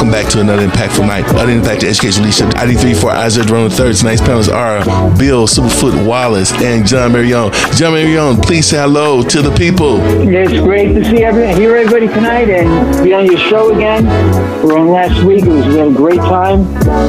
welcome back to another impactful night. Other Impact Education Leadership. ID3 for Isaiah Jerome III. Tonight's panelists are Bill Superfoot Wallace and John Marion. John Marion, please say hello to the people. It's great to see everybody, hear everybody tonight and be on your show again. We were on last week. It was we had a great time,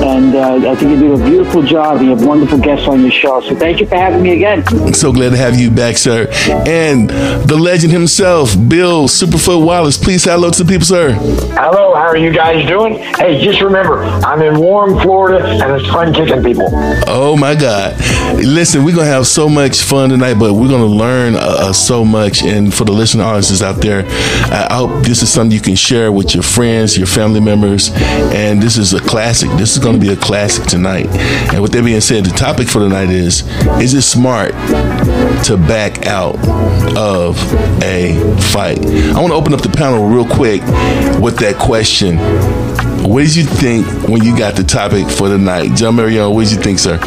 and uh, I think you did a beautiful job. You have wonderful guests on your show. So thank you for having me again. I'm so glad to have you back, sir. And the legend himself, Bill Superfoot Wallace. Please say hello to the people, sir. Hello, are you guys doing? Hey, just remember, I'm in warm Florida, and it's fun kicking people. Oh my God! Listen, we're gonna have so much fun tonight, but we're gonna learn uh, uh, so much. And for the listening audiences out there, I hope this is something you can share with your friends, your family members, and this is a classic. This is gonna be a classic tonight. And with that being said, the topic for tonight is: Is it smart to back out of a fight? I want to open up the panel real quick with that question. What did you think when you got the topic for the night? John Marion, what did you think, sir?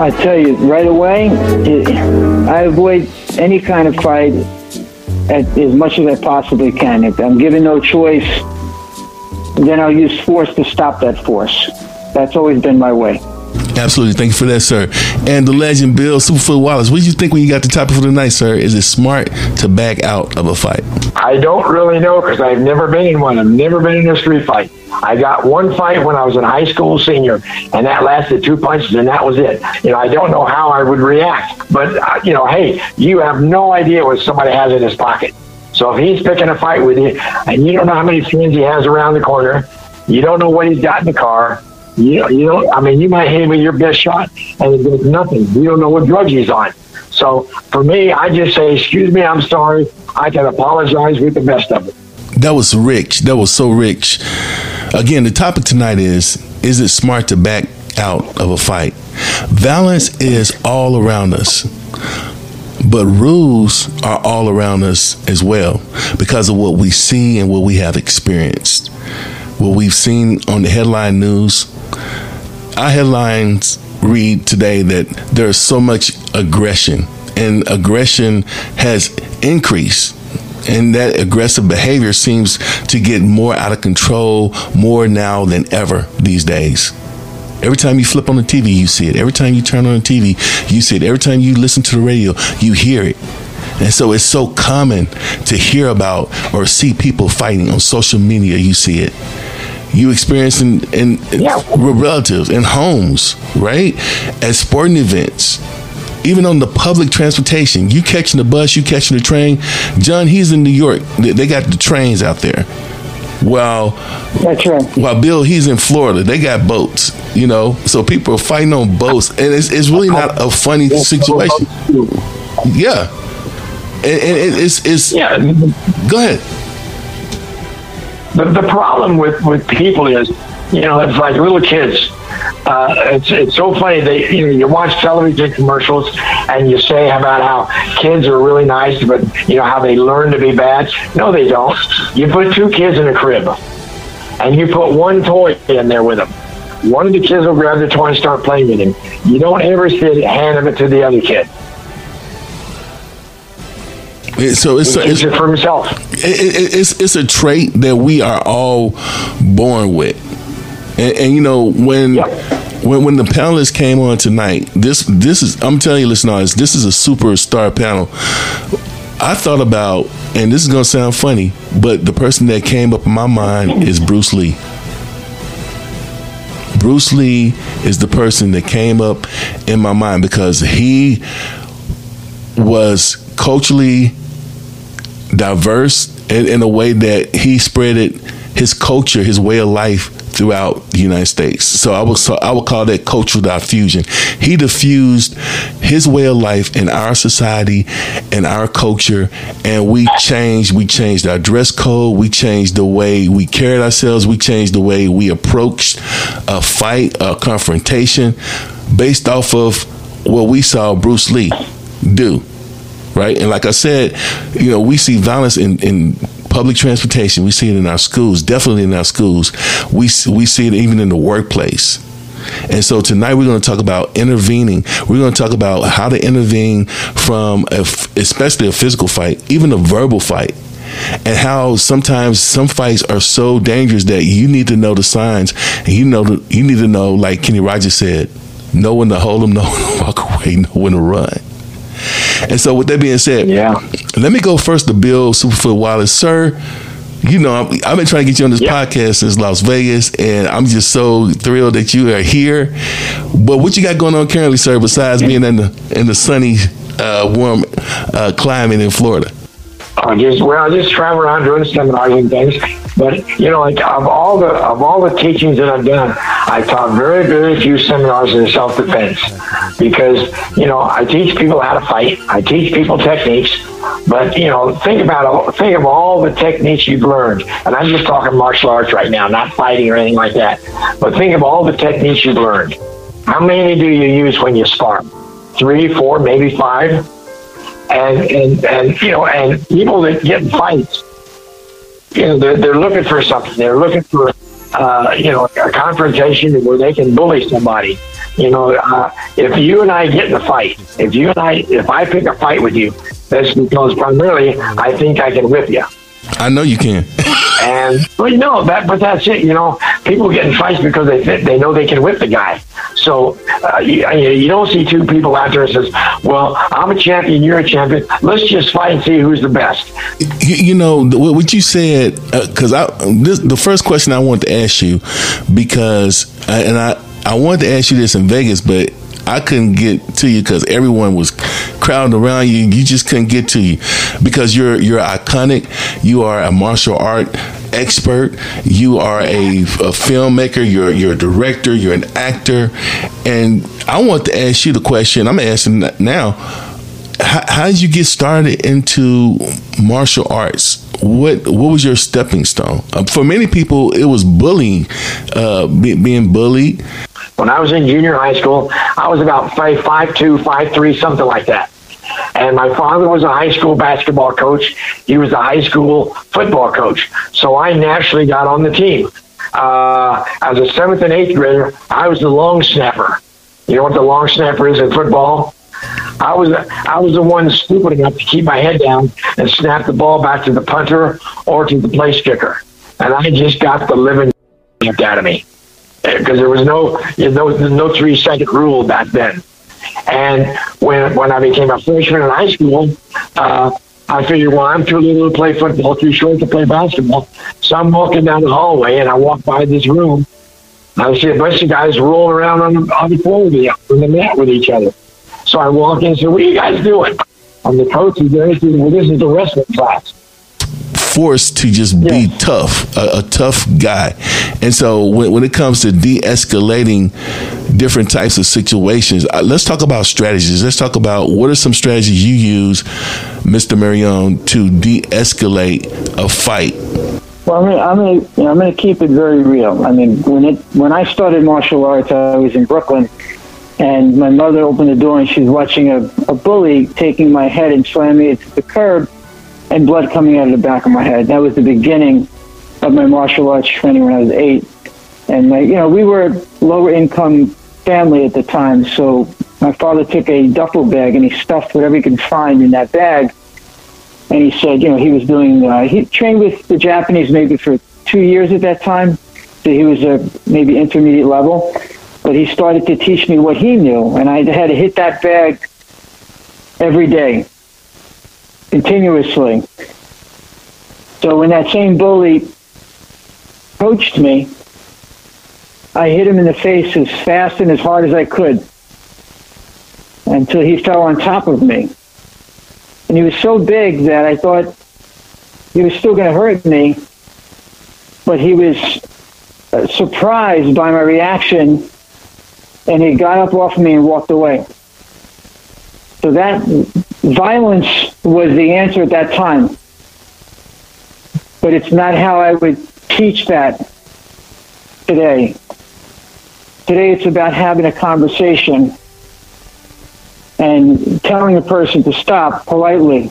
I tell you right away, it, I avoid any kind of fight at, as much as I possibly can. If I'm given no choice, then I'll use force to stop that force. That's always been my way. Absolutely. Thank you for that, sir. And the legend, Bill Superfoot Wallace, what did you think when you got the topic for the night, sir? Is it smart to back out of a fight? I don't really know because I've never been in one. I've never been in a street fight. I got one fight when I was in high school senior, and that lasted two punches, and that was it. You know, I don't know how I would react, but uh, you know, hey, you have no idea what somebody has in his pocket. So if he's picking a fight with you, and you don't know how many friends he has around the corner, you don't know what he's got in the car. You you don't. I mean, you might hit me your best shot, and it does nothing. You don't know what drug he's on. So for me, I just say, excuse me, I'm sorry. I can apologize with the best of it. That was rich. That was so rich. Again, the topic tonight is Is it smart to back out of a fight? Violence is all around us, but rules are all around us as well because of what we see and what we have experienced. What we've seen on the headline news. Our headlines read today that there's so much aggression, and aggression has increased and that aggressive behavior seems to get more out of control more now than ever these days. Every time you flip on the TV, you see it. Every time you turn on the TV, you see it. Every time you listen to the radio, you hear it. And so it's so common to hear about or see people fighting on social media, you see it. You experience in, in, Yeah. relatives in homes, right? At sporting events, even on the public transportation. You catching the bus, you catching the train. John, he's in New York. They got the trains out there. While That's right. while Bill, he's in Florida. They got boats, you know. So people are fighting on boats, and it's, it's really not a funny situation. Yeah, and, and it's it's. Yeah. Go ahead. The, the problem with, with people is, you know, it's like little kids. Uh, it's it's so funny that you know you watch television commercials and you say about how kids are really nice, but you know how they learn to be bad. No, they don't. You put two kids in a crib, and you put one toy in there with them. One of the kids will grab the toy and start playing with him. You don't ever sit hand it to the other kid. It- So it's He it's, it for himself. it, it, it's it's a trait that we are all born with, and, and you know when Yeah. when when the panelists came on tonight, this this is I'm telling you, listen, listeners, this is a superstar panel. I thought about, and this is gonna sound funny, but the person that came up in my mind is Bruce Lee. Bruce Lee is the person that came up in my mind because he was culturally diverse in, in a way that he spread it his culture, his way of life throughout the United States. So I would so I would call that cultural diffusion. He diffused his way of life in our society and our culture, and we changed. We changed our dress code. We changed the way we carried ourselves. We changed the way we approached a fight, a confrontation, based off of what we saw Bruce Lee do right? And like I said, you know, we see violence in, in public transportation. We see it in our schools, definitely in our schools. We we see it even in the workplace. And so tonight we're going to talk about intervening. We're going to talk about how to intervene from, a, especially a physical fight, even a verbal fight. and how sometimes some fights are so dangerous that you need to know the signs and you know you need to know like Kenny Rogers said know when to hold them know when to walk away know when to run and so with that being said yeah let me go first to Bill Superfoot Wallace sir you know, I've been trying to get you on this yep. podcast since Las Vegas, and I'm just so thrilled that you are here. But what you got going on currently, sir, besides being in the in the sunny, uh, warm uh, climate in Florida? I just well, I just travel around doing seminars and things. But you know, like of all the of all the teachings that I've done, I taught very very few seminars in self defense because you know I teach people how to fight. I teach people techniques. But you know, think about think of all the techniques you've learned, and I'm just talking martial arts right now, not fighting or anything like that. But think of all the techniques you've learned. How many do you use when you spar? Three, four, maybe five and and and you know, and people that get fights, you know, they're they're looking for something. They're looking for uh, you know a confrontation where they can bully somebody. You know, uh, if you and I get in a fight, if you and I, if I pick a fight with you, that's because primarily I think I can whip you. I know you can. and but no, that but that's it. You know, people get in fights because they they know they can whip the guy. So uh, you, you don't see two people out there and says, "Well, I'm a champion, you're a champion. Let's just fight and see who's the best." You, you know what you said because uh, I this, the first question I wanted to ask you because I, and I I wanted to ask you this in Vegas, but I couldn't get to you because everyone was crowding around you. You just couldn't get to you because you're you're iconic. You are a martial art expert. You are a, a filmmaker. You're you're a director. You're an actor. And I want to ask you the question. I'm asking now. How, how did you get started into martial arts? What what was your stepping stone? Uh, for many people, it was bullying, uh, be, being bullied when I was in junior high school, I was about five, five two, five three, something like that. And my father was a high school basketball coach. He was a high school football coach. So I naturally got on the team. Uh, as a seventh and eighth grader, I was the long snapper. You know what the long snapper is in football? I was I was the one stupid enough to keep my head down and snap the ball back to the punter or to the place kicker, and I just got the living out of me because there was no you know, no three second rule back then. And when when I became a freshman in high school, uh, I figured, well, I'm too little to play football, too short to play basketball. So I'm walking down the hallway, and I walk by this room. And I see a bunch of guys rolling around on the, on the floor with me, on the mat with each other. So I walk in and say, "What are you guys doing?" I'm the coach. He's there. Well, this is the wrestling class forced to just be yeah. tough, a, a, tough guy. And so when, when it comes to de escalating different types of situations, uh, let's talk about strategies. Let's talk about what are some strategies you use, Mr. Marion, to de escalate a fight. Well, I'm gonna, I'm gonna, you know, I'm gonna keep it very real. I mean, when it when I started martial arts, I was in Brooklyn, and my mother opened the door and she's watching a, a bully taking my head and slamming it to the curb and blood coming out of the back of my head. That was the beginning of my martial arts training when I was eight. And my, you know, we were lower income family at the time, so my father took a duffel bag and he stuffed whatever he could find in that bag. And he said, you know, he was doing, uh, he trained with the Japanese maybe for two years at that time. So he was a maybe intermediate level. But he started to teach me what he knew. And I had to hit that bag every day continuously. So when that same bully approached me, I hit him in the face as fast and as hard as I could until he fell on top of me. And he was so big that I thought he was still going to hurt me, but he was uh, surprised by my reaction and he got up off me and walked away. So that violence was the answer at that time. But it's not how I would teach that today. Today it's about having a conversation and telling a person to stop politely.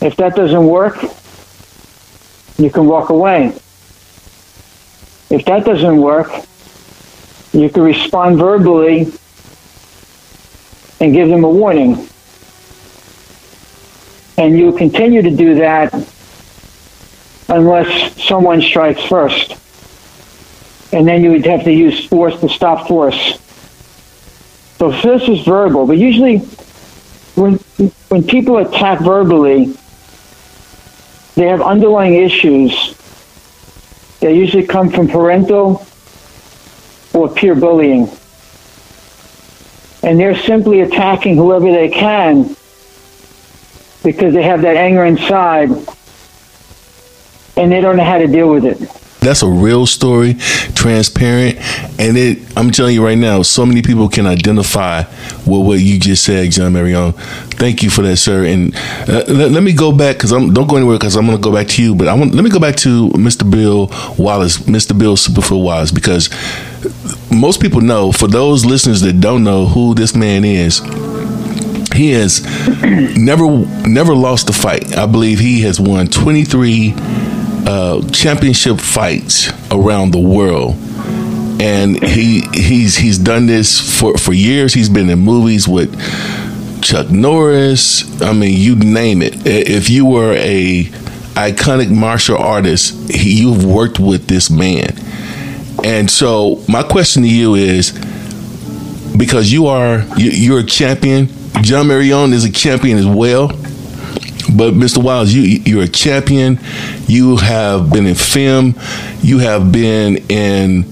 If that doesn't work, you can walk away. If that doesn't work, you can respond verbally and give them a warning. And you'll continue to do that unless someone strikes first. And then you would have to use force to stop force. So this is verbal, but usually when when people attack verbally, they have underlying issues that usually come from parental or peer bullying. And they're simply attacking whoever they can because they have that anger inside and they don't know how to deal with it. That's a real story, transparent, and it. I'm telling you right now, so many people can identify with what you just said, John Marion. Thank you for that, sir. And uh, let, let, me go back because I'm don't go anywhere because I'm going to go back to you. But I want let me go back to Mr. Bill Wallace, Mr. Bill Superfoot Wallace, because most people know. For those listeners that don't know who this man is, he has never never lost a fight. I believe he has won 23 uh, championship fights around the world, and he he's he's done this for for years. He's been in movies with Chuck Norris. I mean, you name it. If you were a iconic martial artist, he, you've worked with this man. And so, my question to you is, because you are you, you're a champion. John Marion is a champion as well. But Mr. Wiles, you you're a champion. You have been in film. You have been in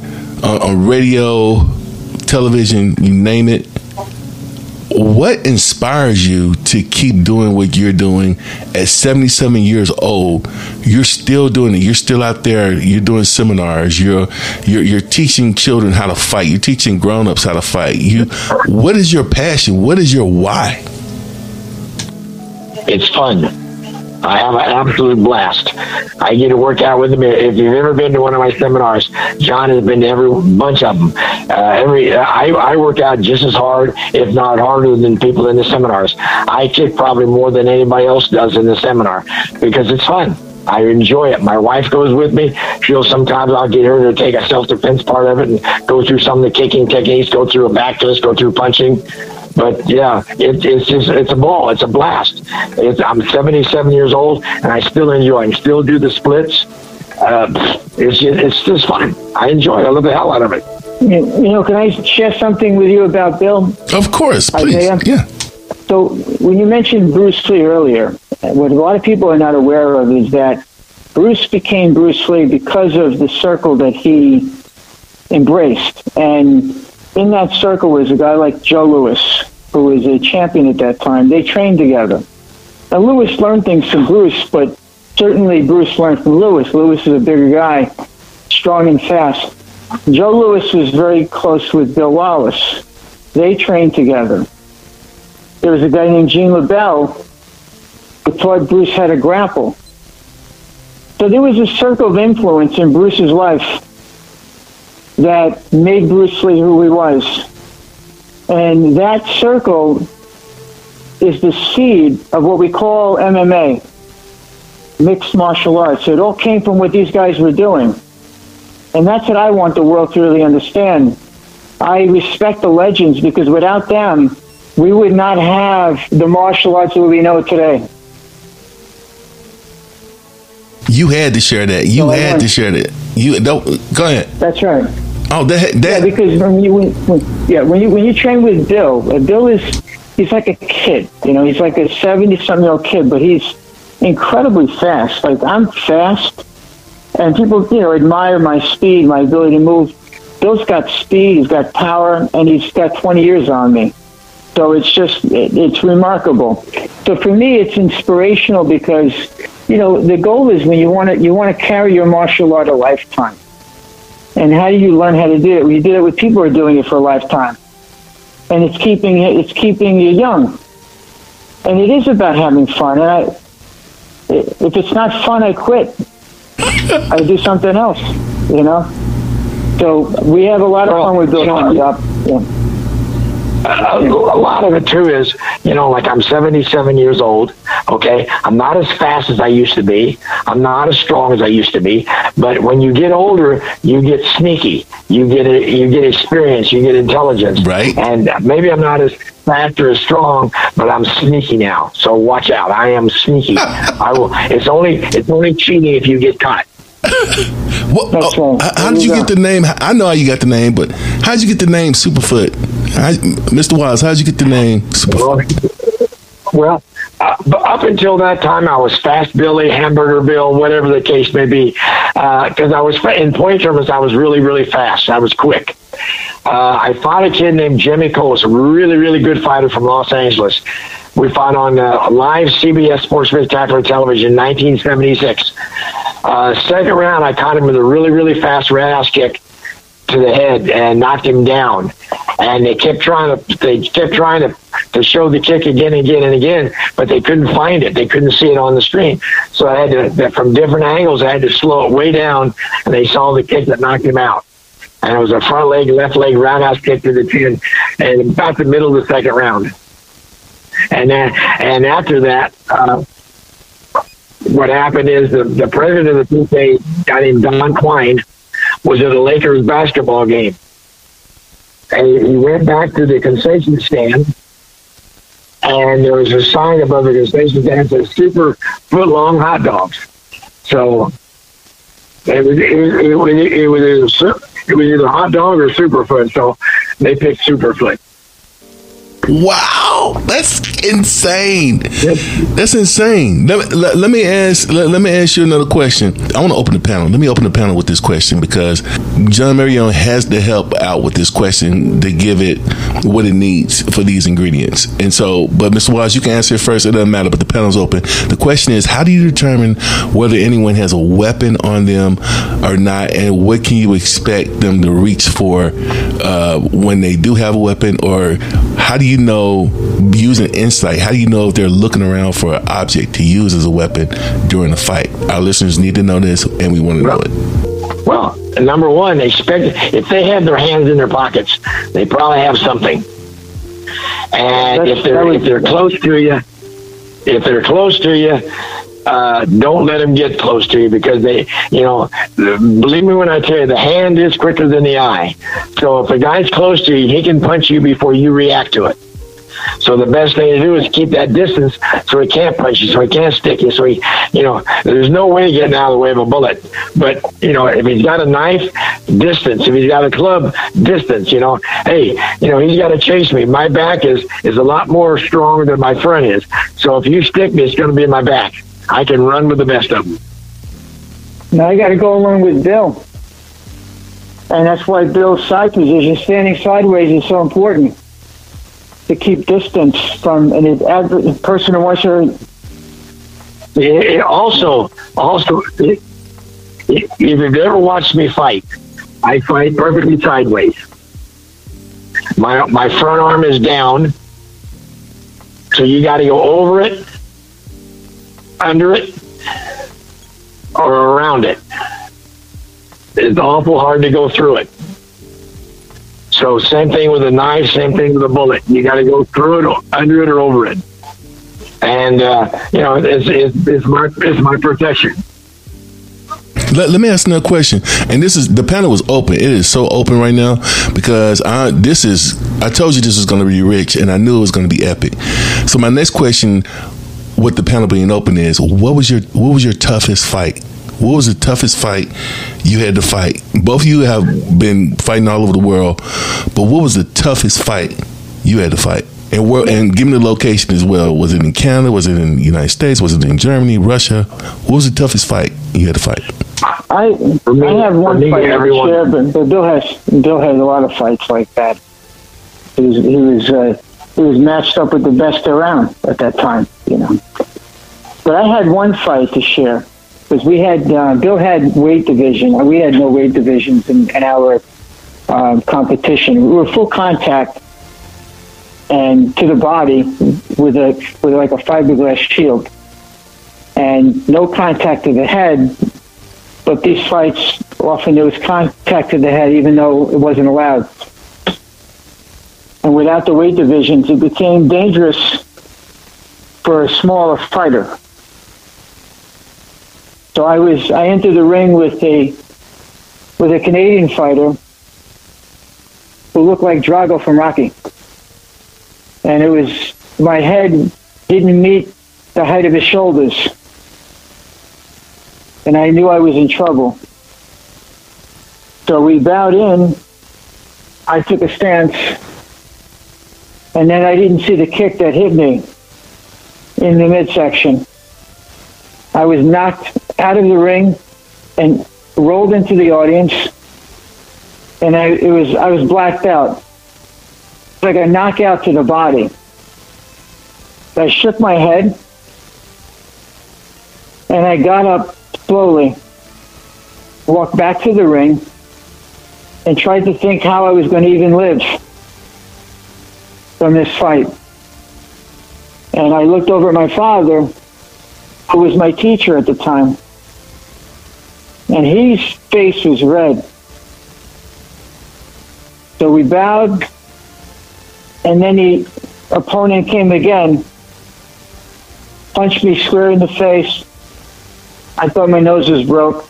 uh, on radio, television, you name it. What inspires you to keep doing what you're doing at 77 years old? You're still doing it. You're still out there. You're doing seminars. You're you're, you're teaching children how to fight. You're teaching grown-ups how to fight. You what is your passion? What is your why? It's fun. I have an absolute blast. I get to work out with them. If you've ever been to one of my seminars, John has been to every bunch of them. Uh, every I, I work out just as hard, if not harder, than people in the seminars. I kick probably more than anybody else does in the seminar because it's fun. I enjoy it. My wife goes with me. She'll sometimes I'll get her to take a self defense part of it and go through some of the kicking techniques, go through a back twist, go through punching. But yeah, it, it's just it's a ball. It's a blast. It's, I'm 77 years old and I still enjoy. I still do the splits. Uh, it's just, it's just fun. I enjoy it. I love the hell out of it. You know, can I share something with you about Bill? Of course, please. Isaiah? Yeah. So when you mentioned Bruce Lee earlier, what a lot of people are not aware of is that Bruce became Bruce Lee because of the circle that he embraced. And in that circle was a guy like Joe Lewis, who was a champion at that time. They trained together. Now, Lewis learned things from Bruce, but certainly Bruce learned from Lewis. Lewis is a bigger guy, strong and fast. Joe Lewis was very close with Bill Wallace. They trained together. There was a guy named Gene LeBell who taught Bruce how to grapple. So there was a circle of influence in Bruce's life that made Bruce Lee who he was. And that circle is the seed of what we call MMA, mixed martial arts. So it all came from what these guys were doing. And that's what I want the world to really understand. I respect the legends because without them, we would not have the martial arts that we know today. You had to share that. You so had to share that. You don't go ahead. That's right. Oh, that, that yeah, because when you when, when, yeah when you when you train with Bill, uh, Bill is he's like a kid. You know, he's like a seventy something year old kid, but he's incredibly fast. Like I'm fast, and people you know admire my speed, my ability to move. Bill's got speed, he's got power, and he's got twenty years on me. So it's just it, it's remarkable. So for me, it's inspirational because you know the goal is when you want to you want to carry your martial art a lifetime. And how do you learn how to do it? Well, you do it with people who are doing it for a lifetime, and it's keeping it's keeping you young. And it is about having fun. And I, if it's not fun, I quit. I do something else. You know. So we have a lot of fun with Bill. Yeah a, a lot of it too is, you know, like I'm 77 years old. Okay, I'm not as fast as I used to be. I'm not as strong as I used to be. But when you get older, you get sneaky. You get you get experience. You get intelligence. Right. And maybe I'm not as fast or as strong, but I'm sneaky now. So watch out. I am sneaky. I will. It's only it's only cheating if you get caught. What, oh, how did you get the name? I know how you got the name, but how did you get the name Superfoot? How, Mr. Wise, how did you get the name Superfoot? Well, uh, up until that time, I was Fast Billy, Hamburger Bill, whatever the case may be. Because uh, I was in point tournaments, I was really, really fast. I was quick. Uh, I fought a kid named Jimmy Coles, a really, really good fighter from Los Angeles. We fought on uh, live CBS Sports Spectacular Television, 1976. Uh, second round, I caught him with a really, really fast ass kick to the head and knocked him down. And they kept trying to they kept trying to to show the kick again and again and again, but they couldn't find it. They couldn't see it on the screen. So I had to from different angles. I had to slow it way down, and they saw the kick that knocked him out. And it was a front leg, left leg roundhouse kick to the chin, and about the middle of the second round. And then, and after that, uh, what happened is the, the president of the PK, guy named Don Quine, was at a Lakers basketball game. And he went back to the concession stand, and there was a sign above the concession stand that said super foot long hot dogs. So it was it, it, it, was, it was either hot dog or superfoot. So they picked superfoot. Wow, that's insane. That's insane. Let, let, let me ask. Let, let, me ask you another question. I want to open the panel. Let me open the panel with this question because John Marion has to help out with this question to give it what it needs for these ingredients. And so, but Mr. Wise, you can answer it first. It doesn't matter. But the panel's open. The question is, how do you determine whether anyone has a weapon on them or not, and what can you expect them to reach for uh, when they do have a weapon, or how do you know using insight? How do you know if they're looking around for an object to use as a weapon during a fight? Our listeners need to know this, and we want to know it. Well, number one, expect if they have their hands in their pockets, they probably have something. And if they're if they're close to you, if they're close to you, uh, don't let them get close to you because they, you know, believe me when I tell you, the hand is quicker than the eye. So if a guy's close to you, he can punch you before you react to it. So the best thing to do is keep that distance so he can't punch you, so he can't stick you, so he, you know, there's no way of getting out of the way of a bullet. But, you know, if he's got a knife, distance. If he's got a club, distance, you know. Hey, you know, he's got to chase me. My back is, is a lot more stronger than my front is. So if you stick me, it's going to be in my back. I can run with the best of them. Now I got to go along with Bill. And that's why Bill's side position, standing sideways, is so important to keep distance from an adver- person who wants to. It also, also, it, if you've ever watched me fight, I fight perfectly sideways. My my front arm is down, so you got to go over it, under it, or around it. It's awful hard to go through it. So same thing with a knife, same thing with a bullet. You got to go through it, under it, or over it. And uh, you know, it's, it's, it's my it's my protection. Let, let, me ask another question. And this is the panel was open. It is so open right now because I this is I told you this was going to be rich, and I knew it was going to be epic. So my next question, with the panel being open, is what was your what was your toughest fight? What was the toughest fight you had to fight? Both of you have been fighting all over the world, but what was the toughest fight you had to fight? And where, and give me the location as well. Was it in Canada? Was it in the United States? Was it in Germany, Russia? What was the toughest fight you had to fight? I me, I have one me, fight everyone. Share, but, but Bill has Bill has a lot of fights like that. He was he was uh, he was matched up with the best around at that time, you know. But I had one fight to share because we had uh, Bill had weight division. We had no weight divisions in, in our uh, competition. We were full contact and to the body with a with like a fiberglass shield, and no contact to the head. But these fights often there was contact to the head, even though it wasn't allowed. And without the weight divisions, it became dangerous for a smaller fighter so I was I entered the ring with a with a Canadian fighter who looked like Drago from Rocky. and it was my head didn't meet the height of his shoulders, and I knew I was in trouble. So we bowed in. I took a stance, and then I didn't see the kick that hit me in the midsection. I was knocked out of the ring and rolled into the audience, and I it was I was blacked out, like a knockout to the body. I shook my head, and I got up slowly, walked back to the ring, and tried to think how I was going to even live from this fight. And I looked over at my father, who was my teacher at the time, and his face was red. So we bowed, and then the opponent came again, punched me square in the face. I thought my nose was broke.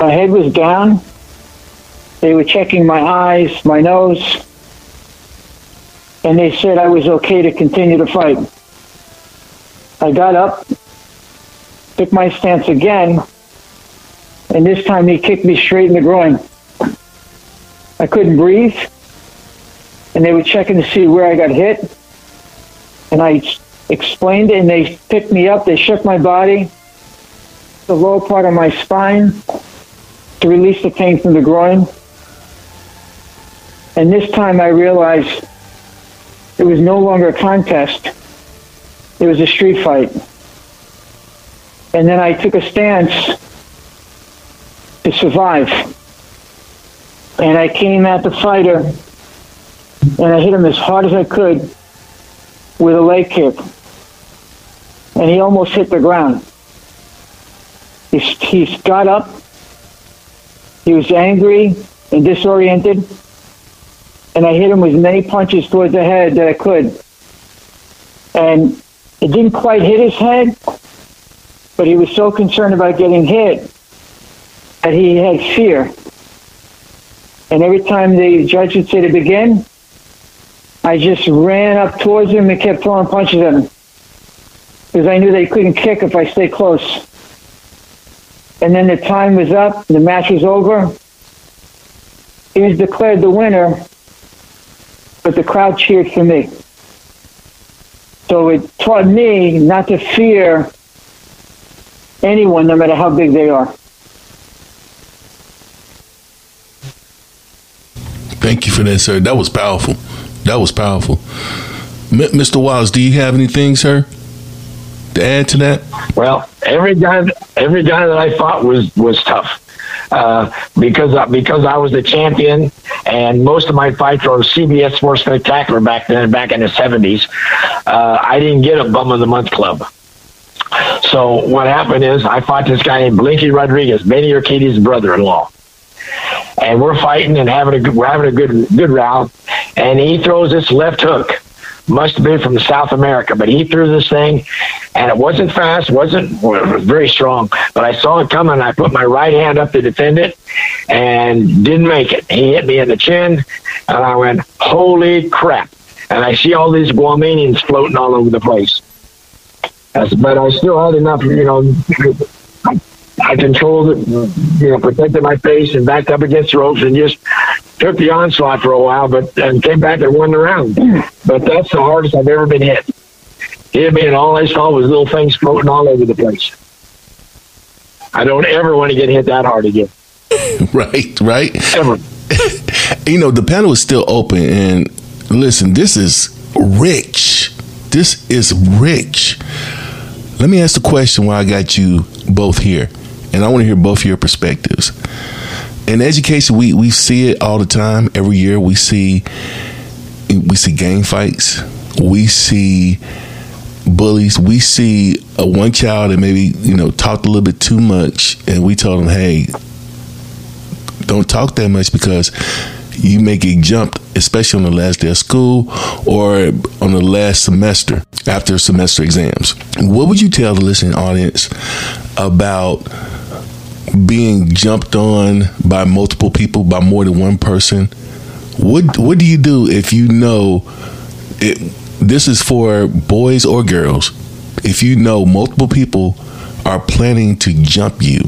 My head was down. They were checking my eyes, my nose, and they said I was okay to continue to fight. I got up, took my stance again, and this time he kicked me straight in the groin. I couldn't breathe, and they were checking to see where I got hit. And I explained it, and they picked me up. They shook my body, the lower part of my spine, to release the pain from the groin. And this time I realized it was no longer a contest. It was a street fight. And then I took a stance to survive. And I came at the fighter and I hit him as hard as I could with a leg kick. And he almost hit the ground. He, he got up. He was angry and disoriented. And I hit him with many punches towards the head that I could. And it didn't quite hit his head, but he was so concerned about getting hit that he had fear. And every time the judge would say to begin, I just ran up towards him and kept throwing punches at him. Because I knew they couldn't kick if I stayed close. And then the time was up, the match was over. He was declared the winner, but the crowd cheered for me. So it taught me not to fear anyone, no matter how big they are. Thank you for that, sir. That was powerful. That was powerful. M- Mr. Wiles, do you have anything, sir, to add to that? Well, every guy, every guy that I fought was was tough. Uh, because uh, because I was the champion, and most of my fights were on CBS Sports Spectacular back then, back in the seventies. Uh, I didn't get a bum of the month club. So what happened is I fought this guy named Blinky Rodriguez, Benny Urquidez's brother-in-law, and we're fighting and having a we're having a good good round, and he throws this left hook. Must have been from South America, but he threw this thing, and it wasn't fast, wasn't was very strong. But I saw it coming. I put my right hand up to defend it, and didn't make it. He hit me in the chin, and I went, "Holy crap!" And I see all these Guamanians floating all over the place. But I still had enough, you know. I, controlled it, you know, protected my face and backed up against the ropes and just took the onslaught for a while, but and came back and won the round. But that's the hardest I've ever been hit. Hit me, and all I saw was little things floating all over the place. I don't ever want to get hit that hard again, right, right. ever. you know, the panel is still open, and listen, this is rich. This is rich. Let me ask the question while I got you both here, and I want to hear both your perspectives. In education, we we see it all the time. Every year, we see we see gang fights. We see bullies. We see a one child that maybe you know talked a little bit too much, and we told them, "Hey, don't talk that much because you may get jumped, especially on the last day of school or on the last semester after semester exams. What would you tell the listening audience about being jumped on by multiple people, by more than one person? What What do you do if you know it, this is for boys or girls. If you know multiple people are planning to jump you,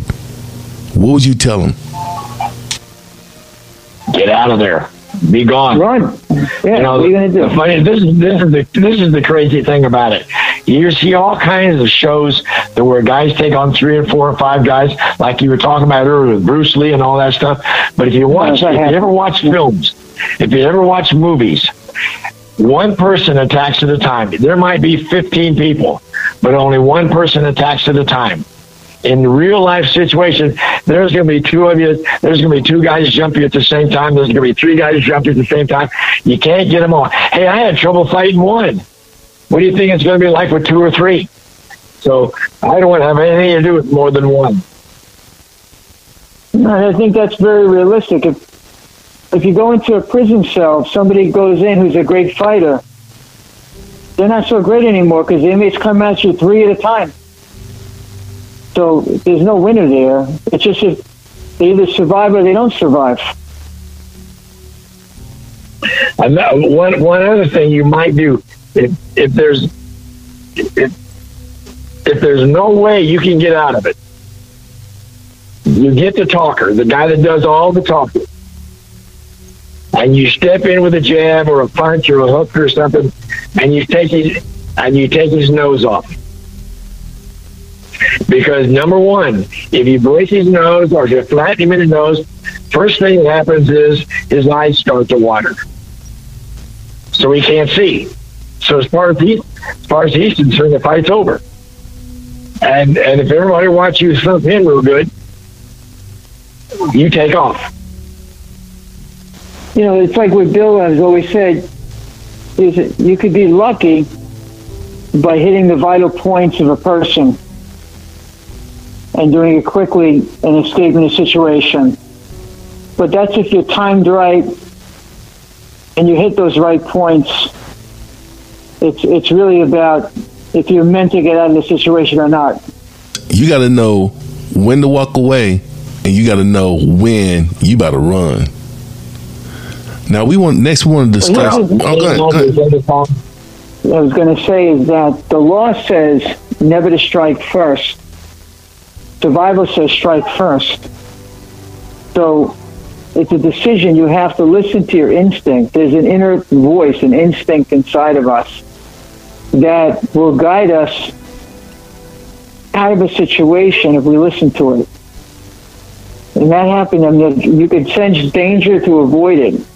what would you tell them? Get out of there. Be gone. Run. Yeah, You know, what are you to do? funny, this is this is the this is the crazy thing about it. You see all kinds of shows that where guys take on three or four or five guys, like you were talking about earlier with Bruce Lee and all that stuff. But if you watch, if you ever watch films, if you ever watch movies, one person attacks at a time. There might be 15 people, but only one person attacks at a time. In real life situation, there's going to be two of you. There's going to be two guys jump you at the same time. There's going to be three guys jump you at the same time. You can't get them all. Hey, I had trouble fighting one. What do you think it's going to be like with two or three? So I don't want to have anything to do with more than one. I think that's very realistic. If if you go into a prison cell, somebody goes in who's a great fighter, they're not so great anymore because the inmates come at you three at a time. So there's no winner there. It's just if they either survive or they don't survive. And that, one one other thing you might do if if there's if if there's no way you can get out of it, you get the talker, the guy that does all the talking, and you step in with a jab or a punch or a hook or something, and you take his and you take his nose off. Because number one, if you break his nose or if you flatten him in the nose, first thing that happens is his eyes start to water so he can't see. So as far as he, as far as he's concerned, the fight's over. And and if everybody wants you thump him real good, you take off. You know, it's like what Bill has always said: is you could be lucky by hitting the vital points of a person and doing it quickly and escaping the situation. But that's if you're timed right and you hit those right points. It's it's really about if you're meant to get out of the situation or not. You got to know when to walk away, and you got to know when you about to run. Now we want next. We want to discuss. Well, Oh, go ahead, go ahead. I was going to say is that the law says never to strike first. Survival says strike first. So it's a decision. You have to listen to your instinct. There's an inner voice, an instinct inside of us that will guide us out of a situation if we listen to it. And that happened, I mean, you could sense danger to avoid it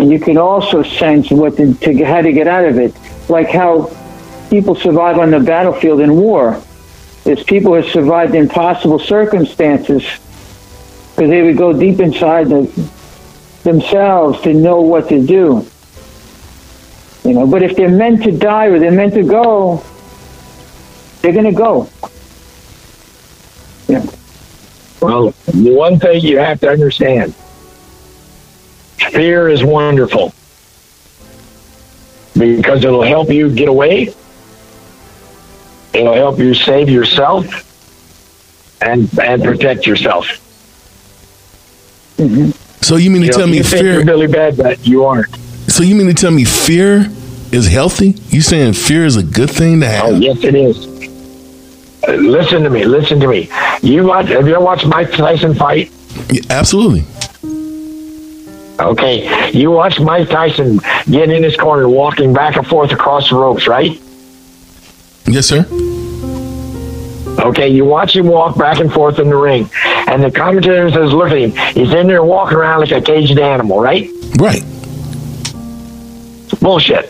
and you can also sense what to, to how to get out of it, like how people survive on the battlefield in war. There's people who survived impossible circumstances because they would go deep inside the, themselves to know what to do. You know, but if they're meant to die or they're meant to go, they're going to go. Yeah. Well, the one thing you have to understand fear is wonderful because it'll help you get away, it'll help you save yourself and, and protect yourself. So you mean to You tell if me you think fear? you're really bad, but you aren't. So you mean to tell me fear is healthy? You saying fear is a good thing to have? Oh, yes, it is. Uh, Listen to me. Listen to me. You watch? Have you ever watched Mike Tyson fight? Yeah, absolutely. Okay, you watch Mike Tyson get in his corner, walking back and forth across the ropes, right? Yes, sir. Okay, you watch him walk back and forth in the ring, and the commentator says, "Look at him. He's in there walking around like a caged animal, right?" Right. Bullshit.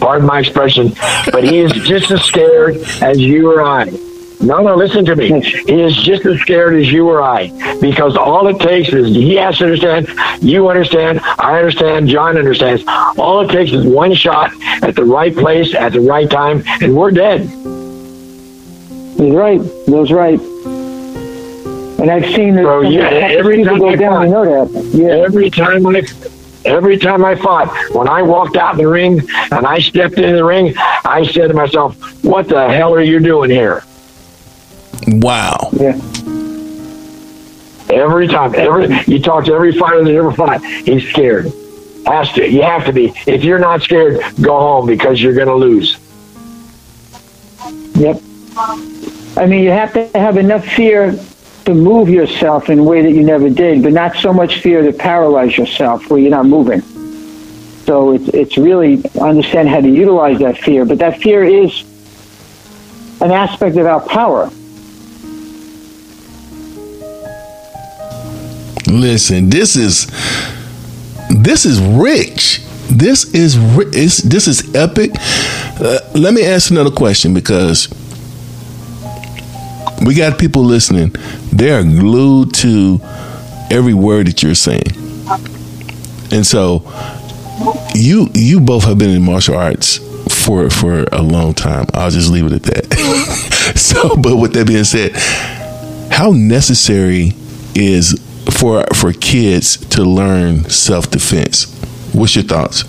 Pardon my expression, but he is just as scared as you or I. No, no, listen to me. He is just as scared as you or I because all it takes is he has to understand, you understand, I understand, John understands. All it takes is one shot at the right place at the right time, and we're dead. He's right. Bill's right. And I've seen the So, yeah, every time go I down. I know that. Yeah. Every time I, every time I fought, when I walked out in the ring and I stepped in the ring, I said to myself, "What the hell are you doing here?" Wow. Yeah. Every time, every you talk to every fighter that ever fought, he's scared. Has to. You have to be. If you're not scared, go home because you're going to lose. Yep. I mean, you have to have enough fear to move yourself in a way that you never did, but not so much fear to paralyze yourself where you're not moving. So it's, it's really understand how to utilize that fear, but that fear is an aspect of our power. Listen, this is this is rich. This is is this is epic. Uh, let me ask another question because we got people listening. They are glued to every word that you're saying, and so you you both have been in martial arts for for a long time. I'll just leave it at that. so, but with that being said, how necessary is for for kids to learn self defense? What's your thoughts?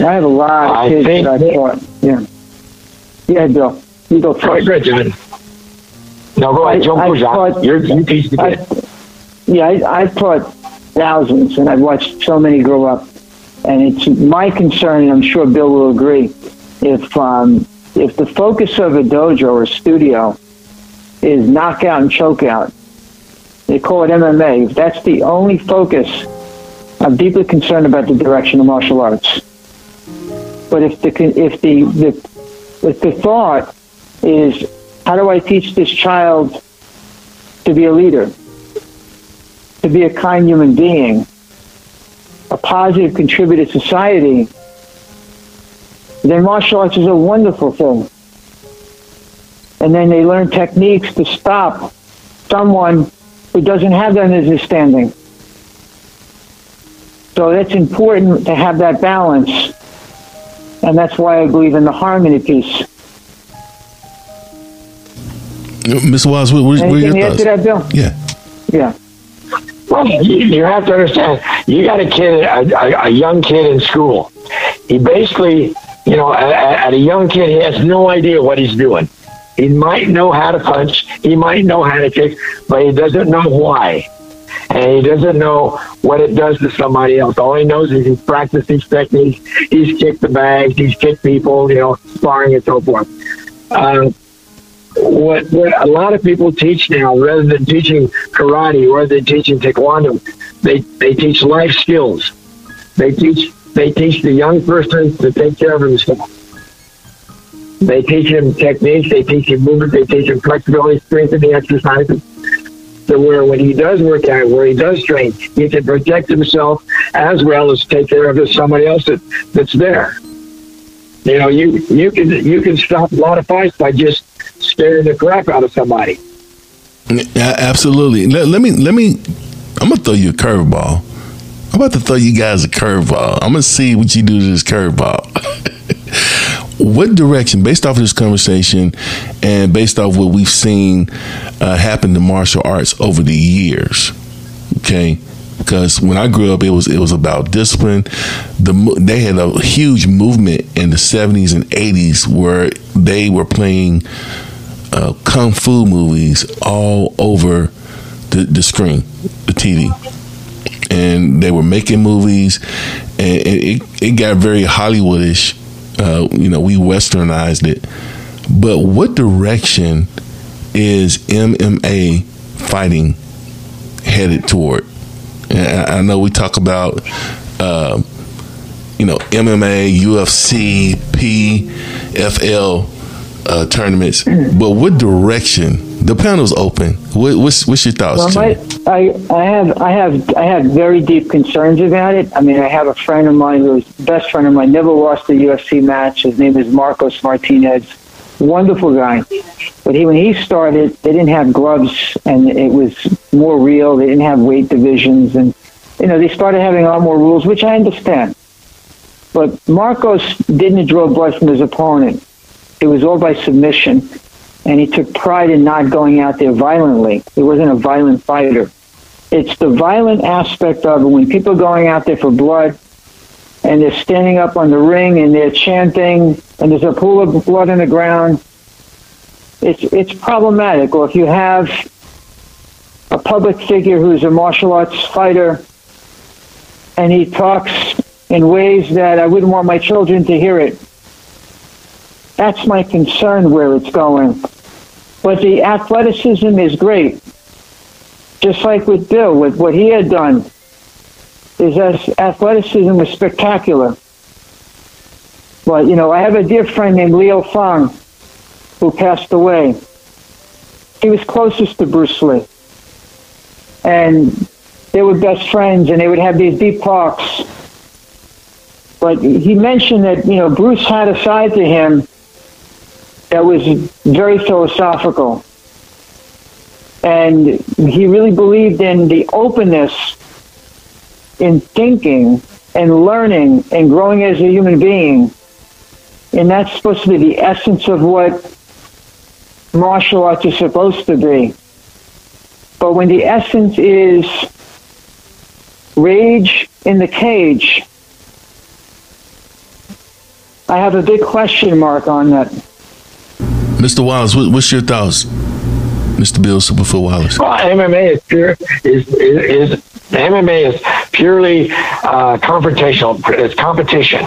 I have a lot of I kids think- that I taught. Yeah. Yeah, Bill. You go Go ahead, first. John. No, go ahead. I- Don't I push thought- out. You're, you teach the I, yeah, I, I've taught thousands, and I've watched so many grow up. And it's my concern, and I'm sure Bill will agree, if um, if the focus of a dojo or studio is knockout and chokeout, they call it MMA. That's the only focus, I'm deeply concerned about the direction of martial arts. But if the if the, the if the thought is how do I teach this child to be a leader, to be a kind human being, a positive contributor to society, then martial arts is a wonderful thing. And then they learn techniques to stop someone who doesn't have that understanding. So that's important to have that balance. And that's why I believe in the harmony piece. Miss Wallace, what, what, what are Anything your to thoughts? that, Bill? Yeah. Yeah. Well, you, you have to understand. You got a kid, a, a, a young kid in school. He basically, you know, at, at a young kid, he has no idea what he's doing. He might know how to punch, he might know how to kick, but he doesn't know why. And he doesn't know what it does to somebody else. All he knows is he's practiced these techniques. He's kicked the bags, he's kicked people, you know, sparring and so forth. Uh, what, what a lot of people teach now, rather than teaching karate, rather than teaching taekwondo, they, they teach life skills. They teach they teach the young person to take care of himself. They teach him techniques, they teach him movement, they teach him flexibility, strength in the exercises. So where when he does work out, where he does train, he can protect himself as well as take care of somebody else that, that's there. You know, you you can you can stop a lot of fights by just scaring the crap out of somebody. Absolutely. Let, let me let me. I'm gonna throw you a curveball. I'm about to throw you guys a curveball. I'm gonna see what you do to this curveball. what direction, based off of this conversation, and based off what we've seen uh, happen to martial arts over the years? Okay, because when I grew up, it was it was about discipline. The they had a huge movement in the 70s and 80s where they were playing uh, kung fu movies all over the, the screen, the TV, and they were making movies, and it, it got very Hollywoodish. Uh, you know, we westernized it. But what direction is MMA fighting headed toward? And I, know we talk about. Uh, you know, MMA, UFC, PFL uh, tournaments, but what direction? The panel's open. What, what's what's your thoughts? Well, my, I, I have, I have, I have very deep concerns about it. I mean, I have a friend of mine who's best friend of mine, never lost a UFC match. His name is Marcos Martinez. Wonderful guy, but he when he started, they didn't have gloves, and it was more real. They didn't have weight divisions, and you know they started having a lot more rules, which I understand. But Marcos didn't draw blood from his opponent. It was all by submission and he took pride in not going out there violently. He wasn't a violent fighter. It's the violent aspect of it when people are going out there for blood and they're standing up on the ring and they're chanting and there's a pool of blood in the ground. It's it's problematic. Or if you have a public figure who's a martial arts fighter and he talks in ways that I wouldn't want my children to hear it. That's my concern where it's going. But the athleticism is great. Just like with Bill, with what he had done, his athleticism was spectacular. But, you know, I have a dear friend named Leo Fong who passed away. He was closest to Bruce Lee. And they were best friends and they would have these deep talks. But he mentioned that, you know, Bruce had a side to him that was very philosophical. And he really believed in the openness in thinking and learning and growing as a human being. And that's supposed to be the essence of what martial arts is supposed to be. But when the essence is rage in the cage, I have a big question mark on that. Mr. Wallace, what's your thoughts, Mr. Bill Superfoot Wallace? Well, MMA is pure is is, is MMA is purely uh, confrontational. It's competition.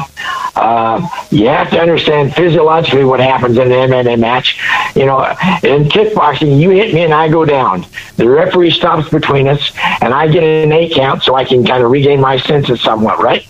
Uh, you have to understand physiologically what happens in an MMA match. You know, in kickboxing, you hit me and I go down. The referee stops between us, and I get an eight count so I can kind of regain my senses somewhat, right?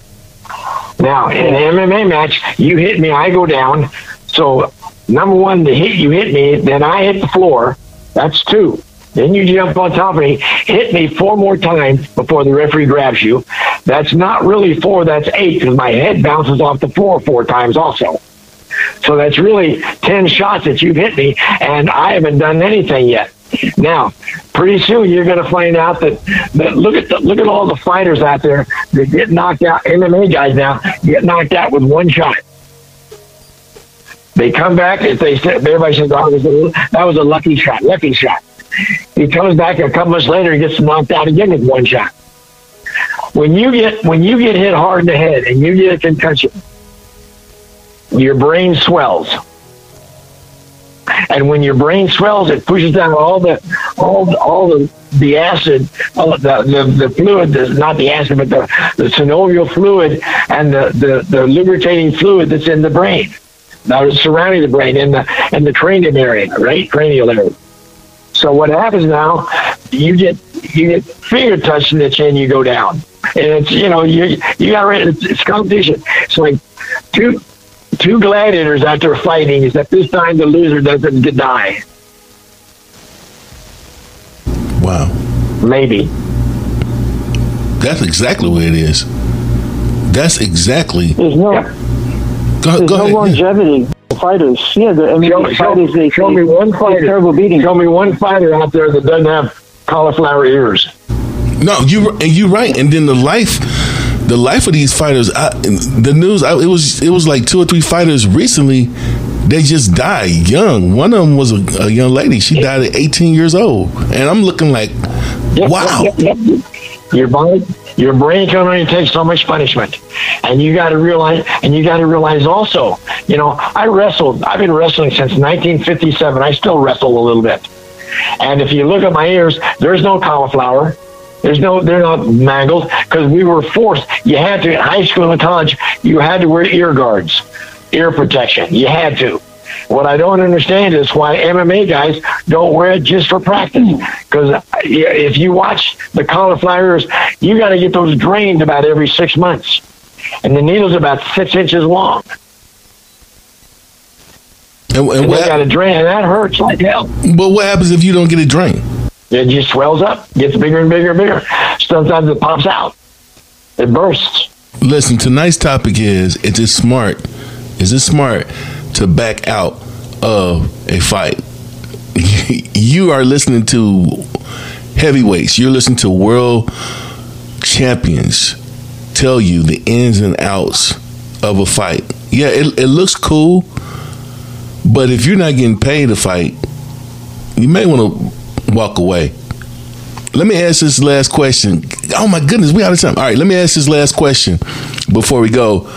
Now, in an MMA match, you hit me, I go down. So, number one, the hit you hit me, then I hit the floor. That's two. Then you jump on top of me, hit me four more times before the referee grabs you. That's not really four, that's eight because my head bounces off the floor four times also. So that's really 10 shots that you've hit me, and I haven't done anything yet. Now, pretty soon you're going to find out that, that look at the, look at all the fighters out there that get knocked out. MMA guys now get knocked out with one shot. They come back if they say everybody says oh, that was a lucky shot, lucky shot. He comes back a couple months later and gets knocked out again with one shot. When you get when you get hit hard in the head and you get a concussion, your brain swells. And when your brain swells, it pushes down all the all all the the acid, the, the, the fluid, the, not the acid, but the, the synovial fluid and the, the, the lubricating fluid that's in the brain. Now, it's surrounding the brain in the in the cranium area, right? Cranial area. So what happens now? You get you get finger touched in the chin, you go down, and it's you know you you got it's, it's competition. It's like two two gladiators out there fighting, except this time the loser doesn't die. Wow. Maybe. That's exactly what it is. That's exactly. There's no. Go, there's go no ahead. longevity fighters. Yeah, the, I mean, Show, the show, fighters they show they- me one they fighter. terrible beating. Show me one fighter out there that doesn't have cauliflower ears. No, you and you're right. And then the life, the life of these fighters. I, the news. I, it was it was like two or three fighters recently. They just died young. One of them was a, a young lady. She died at 18 years old. And I'm looking like, Yep, wow. yep, yep, yep. Your body, your brain can only take so much punishment, and you got to realize. And you got to realize also, you know, I wrestled. I've been wrestling since 1957. I still wrestle a little bit. And if you look at my ears, there's no cauliflower. There's no, they're not mangled because we were forced. You had to in high school and college. You had to wear ear guards, ear protection. You had to. What I don't understand is why MMA guys don't wear it just for practice. Hmm. Because uh, if you watch the cauliflowers, you got to get those drained about every six months, and the needle's about six inches long. And, and And they got to drain, and that hurts like hell. but what happens if you don't get it drained? It just swells up, gets bigger and bigger and bigger. Sometimes it pops out, it bursts. Listen, tonight's topic is: Is it smart? Is it smart to back out of a fight? you are listening to heavyweights. You're listening to world champions tell you the ins and outs of a fight. Yeah, it, it looks cool, but if you're not getting paid to fight, you may want to walk away. Let me ask this last question. Oh my goodness, we out of time. All right, let me ask this last question before we go.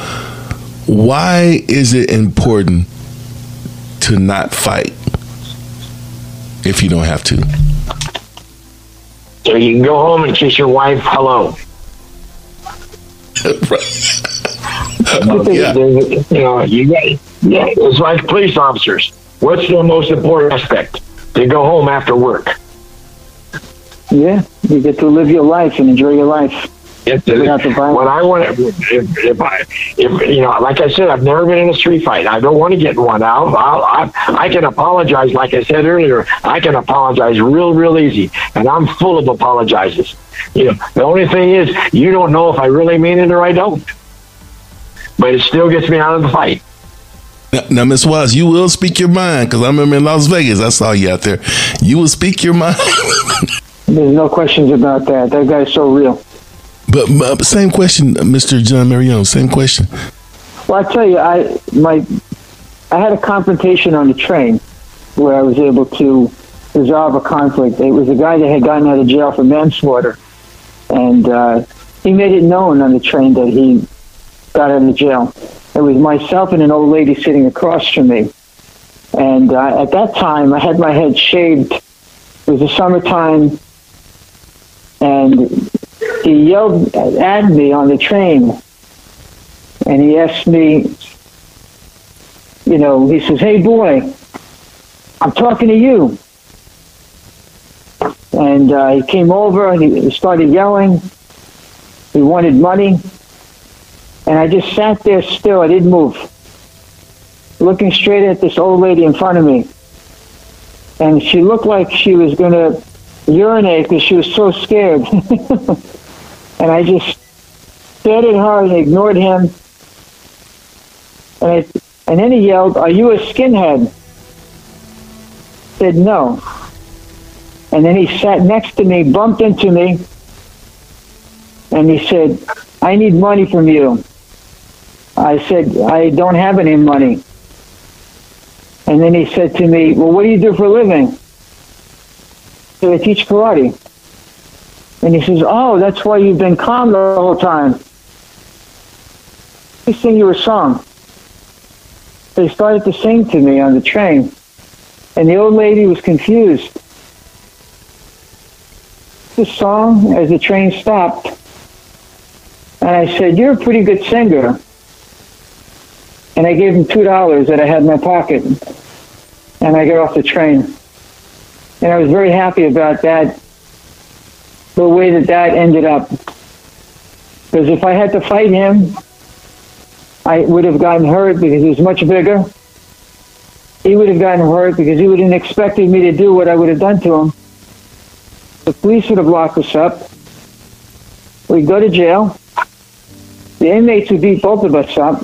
Why is it important to not fight if you don't have to? So you can go home and kiss your wife hello. Oh, yeah. You know, you got, yeah, it's like police officers. What's the most important aspect? To go home after work. Yeah, you get to live your life and enjoy your life. If, Without the when I want, if, if I, if you know, like I said, I've never been in a street fight. I don't want to get in one. I'll, I'll, I, I can apologize, like I said earlier. I can apologize real, real easy, and I'm full of apologizes. You know, the only thing is, you don't know if I really mean it or I don't. But it still gets me out of the fight. Now, now Miss Wise, you will speak your mind because I remember in Las Vegas, I saw you out there. You will speak your mind. There's no questions about that. That guy's so real. But uh, same question, Mr. John Mariano. Same question. Well, I tell you, I my I had a confrontation on the train where I was able to resolve a conflict. It was a guy that had gotten out of jail for manslaughter, and uh, he made it known on the train that he got out of jail. It was myself and an old lady sitting across from me, and uh, at that time I had my head shaved. It was the summertime, and he yelled at me on the train and he asked me, you know, he says, "Hey, boy, I'm talking to you." And uh, he came over and he started yelling. He wanted money, and I just sat there still. I didn't move, looking straight at this old lady in front of me, and she looked like she was going to urinate because she was so scared. and I just stared at her and ignored him. And, I, and then he yelled, Are you a skinhead? said, No. And then he sat next to me, bumped into me, and he said, I need money from you. I said, I don't have any money. And then he said to me, Well, what do you do for a living? I said, I teach karate. And he says, Oh, that's why you've been calm the whole time. Me sing you a song. They started to sing to me on the train. And the old lady was confused. The song as the train stopped. And I said, You're a pretty good singer. And I gave him two dollars that I had in my pocket. And I got off the train. And I was very happy about that, the way that that ended up. Because if I had to fight him, I would have gotten hurt because he was much bigger. He would have gotten hurt because he would have expected me to do what I would have done to him. The police would have locked us up. We'd go to jail. The inmates would beat both of us up.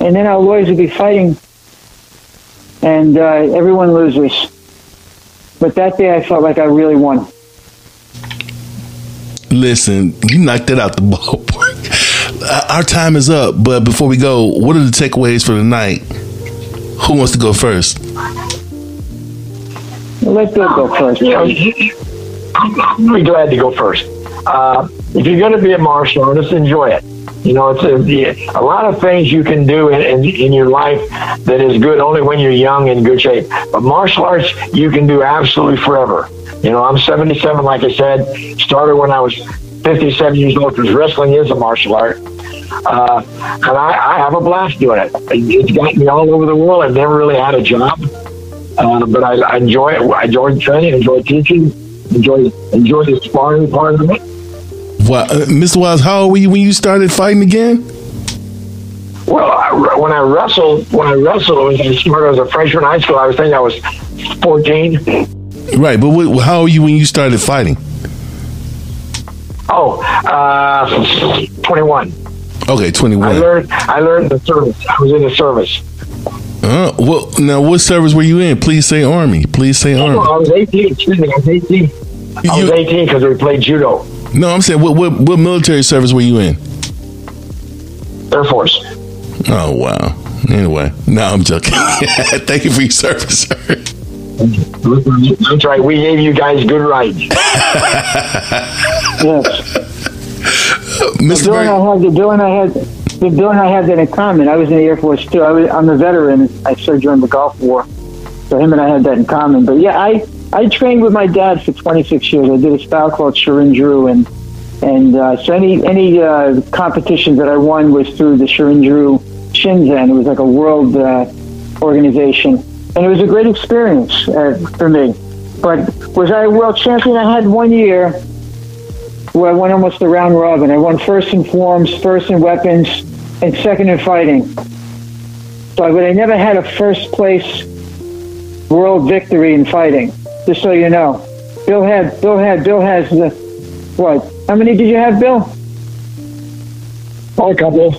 And then our lawyers would be fighting. And uh, everyone loses. But that day I felt like I really won. Listen, you knocked that out the ballpark. Our time is up, but before we go, what are the takeaways for the night? Who wants to go first? Let Bill go first. I'm, I'm really glad to go first. Uh, if you're going to be a martial artist, enjoy it. You know, it's a, a lot of things you can do in, in, in your life that is good only when you're young and in good shape. But martial arts, you can do absolutely forever. You know, I'm 77, like I said, started when I was 57 years old because wrestling is a martial art. Uh, and I, I have a blast doing it. It's got me all over the world. I've never really had a job, uh, but I, I enjoy it. I enjoy training, enjoy teaching, enjoy enjoy the sparring part of it. Wow, uh, Mr. Wise, how old were you when you started fighting again? Well, I, when I wrestled, when I wrestled, I was started as a freshman in high school. I was thinking I was 14. Right, but what, how were you when you started fighting? Oh, uh, 21. Okay, I 21. learned. I learned the service. I was in the service. Uh, well, now what service were you in? Please say Army. Please say Army. I was 18. Excuse me. I was 18. I was 18 because we played judo. No, I'm saying what, what what military service were you in? Air Force. Oh wow. Anyway, no, I'm joking. Thank you for your service, sir. That's right. We gave you guys good rides. Yes. Mr. Bill and I had the Bill and I had the Bill and I had that in common. I was in the Air Force too. I was, I'm a veteran. I served during the Gulf War, so him and I had that in common. But yeah, I I trained with my dad for 26 years. I did a style called Shorin-Ryu, and And uh, so any any uh, competitions that I won was through the Shorin-Ryu Shinzen. It was like a world uh, organization, and it was a great experience uh, for me. But was I a world champion? I had one year where I won almost the round robin. I won first in forms, first in weapons, and second in fighting. So, but I never had a first place world victory in fighting. Just so you know, Bill had Bill had Bill has the what? How many did you have, Bill? Oh, a couple.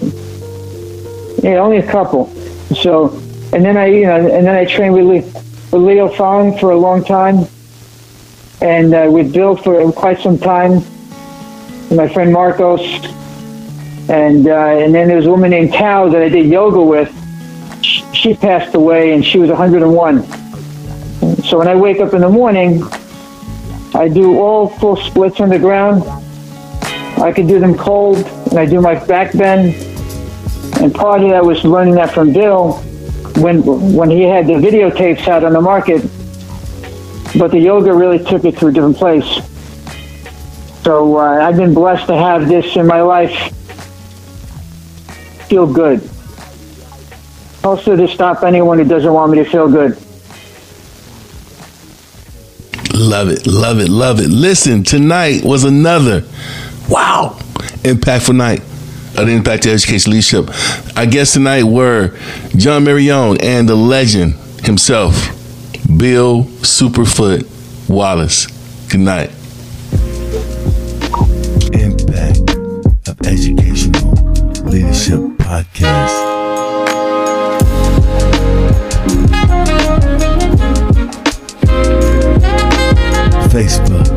Yeah, only a couple. So, and then I, you know, and then I trained with, Lee, with Leo Fong for a long time, and uh, with Bill for quite some time. My friend Marcos, and uh, and then there was a woman named Tao that I did yoga with. She passed away, and she was 101. So when I wake up in the morning, I do all full splits on the ground. I can do them cold, and I do my back bend. And part of that was learning that from Bill when when he had the videotapes out on the market. But the yoga really took it to a different place. So uh, I've been blessed to have this in my life. Feel good. Also to stop anyone who doesn't want me to feel good. Love it, love it, love it. Listen, tonight was another wow impactful night of Impact Education Leadership. Our guests tonight were John Marion and the legend himself, Bill Superfoot Wallace. Good night. Impact of Educational Leadership Podcast. Facebook